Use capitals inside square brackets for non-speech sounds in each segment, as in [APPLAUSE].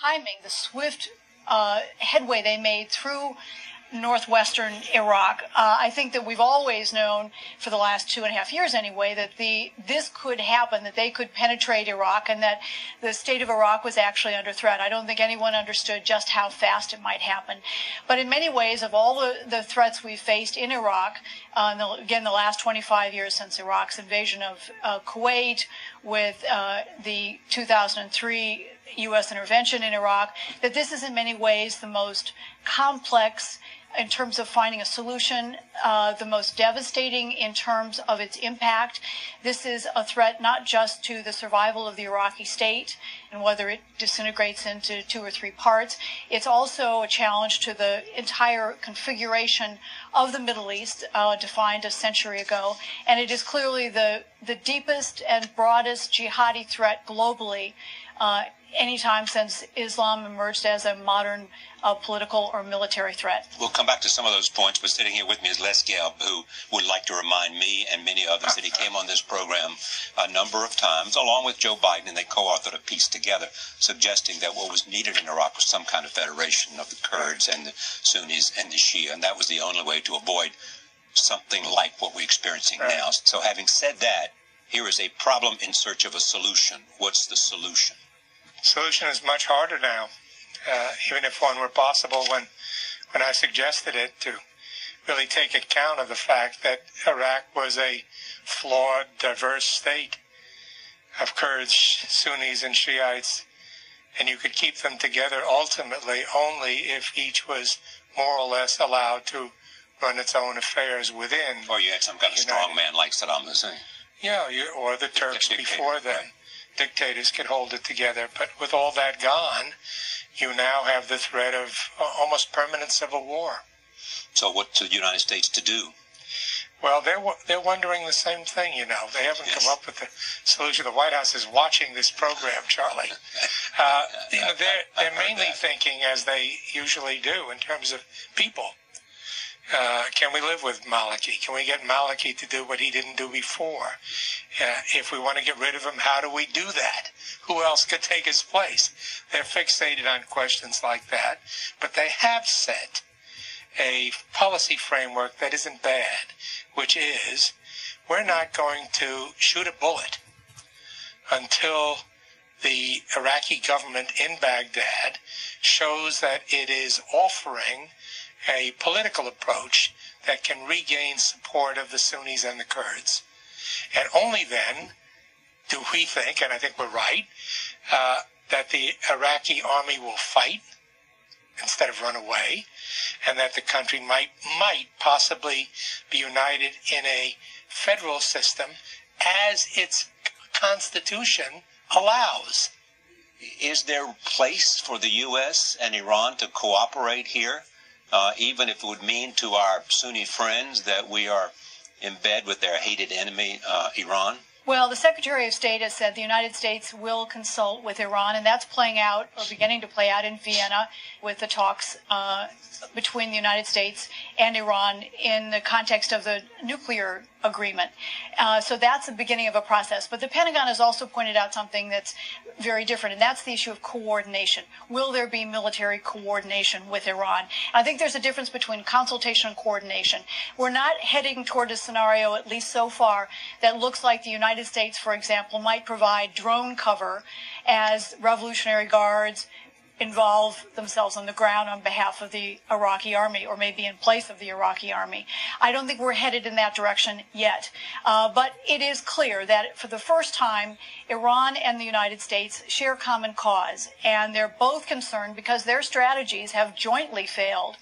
timing, the swift uh, headway they made through northwestern Iraq. Uh, I think that we've always known for the last two and a half years anyway that the this could happen, that they could penetrate Iraq, and that the state of Iraq was actually under threat. I don't think anyone understood just how fast it might happen. But in many ways, of all the, the threats we've faced in Iraq, uh, the, again, the last 25 years since Iraq's invasion of uh, Kuwait, with uh, the 2003 U.S. intervention in Iraq, that this is in many ways the most complex in terms of finding a solution, uh, the most devastating in terms of its impact. This is a threat not just to the survival of the Iraqi state and whether it disintegrates into two or three parts. It's also a challenge to the entire configuration of the Middle East, uh, defined a century ago. And it is clearly the, the deepest and broadest jihadi threat globally uh, anytime since Islam emerged as a modern uh, political or military threat. We'll come back to some of those points, but sitting here with me is Les Gelb, who would like to remind me and many others that he came on this program a number of times, along with Joe Biden, and they co-authored a piece together suggesting that what was needed in Iraq was some kind of federation of the Kurds and the Sunnis and the Shia, and that was the only way to avoid something like what we're experiencing right. now. So having said that, here is a problem in search of a solution. What's the solution? Solution is much harder now, uh, even if one were possible when, when I suggested it to really take account of the fact that Iraq was a flawed, diverse state of Kurds, Sunnis, and Shiites, and you could keep them together ultimately only if each was more or less allowed to run its own affairs within. Or you had some kind of strong man like Saddam Hussein. Yeah, you, or the Turks before them. Right dictators can hold it together. But with all that gone, you now have the threat of almost permanent civil war. So, what's the United States to do? Well, they're they're wondering the same thing. You know, they haven't yes. come up with the solution. The White House is watching this program, Charlie. Uh, you know, they're they're mainly [LAUGHS] thinking as they usually do in terms of people. Uh, can we live with Maliki? Can we get Maliki to do what he didn't do before? Uh, if we want to get rid of him, how do we do that? Who else could take his place? They're fixated on questions like that, but they have set a policy framework that isn't bad, which is we're not going to shoot a bullet until the Iraqi government in Baghdad shows that it is offering a political approach that can regain support of the Sunnis and the Kurds. And only then do we think, and I think we're right, uh, that the Iraqi army will fight instead of run away, and that the country might might possibly be united in a federal system as its constitution allows. Is there place for the U.S. and Iran to cooperate here? uh, even if it would mean to our Sunni friends that we are in bed with their hated enemy, uh, Iran? Well, the Secretary of State has said the United States will consult with Iran, and that's playing out or beginning to play out in Vienna with the talks uh, between the United States and Iran in the context of the nuclear agreement. Uh, so that's the beginning of a process. But the Pentagon has also pointed out something that's very different, and that's the issue of coordination. Will there be military coordination with Iran? I think there's a difference between consultation and coordination. We're not heading toward a scenario, at least so far, that looks like the United States, for example, might provide drone cover as Revolutionary Guards involve themselves on the ground on behalf of the Iraqi army or maybe in place of the Iraqi army. I don't think we're headed in that direction yet. Uh, but it is clear that for the first time, Iran and the United States share common cause. And they're both concerned because their strategies have jointly failed.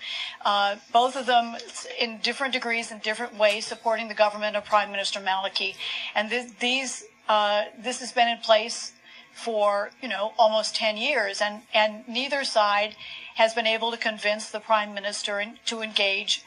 Uh, both of them in different degrees and different ways supporting the government of Prime Minister Maliki. And th- these, uh, this has been in place for, you know, almost 10 years. And, and neither side has been able to convince the prime minister to engage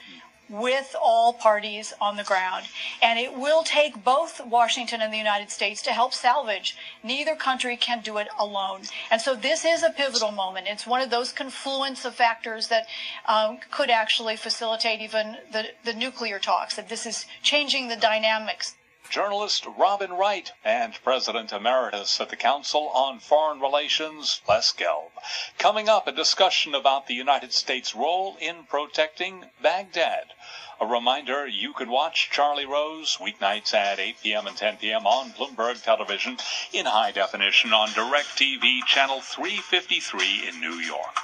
with all parties on the ground. And it will take both Washington and the United States to help salvage. Neither country can do it alone. And so this is a pivotal moment. It's one of those confluence of factors that um, could actually facilitate even the, the nuclear talks, that this is changing the dynamics journalist Robin Wright, and President Emeritus at the Council on Foreign Relations, Les Gelb. Coming up, a discussion about the United States' role in protecting Baghdad. A reminder you can watch Charlie Rose weeknights at 8 p.m. and 10 p.m. on Bloomberg Television in high definition on DirecTV Channel 353 in New York.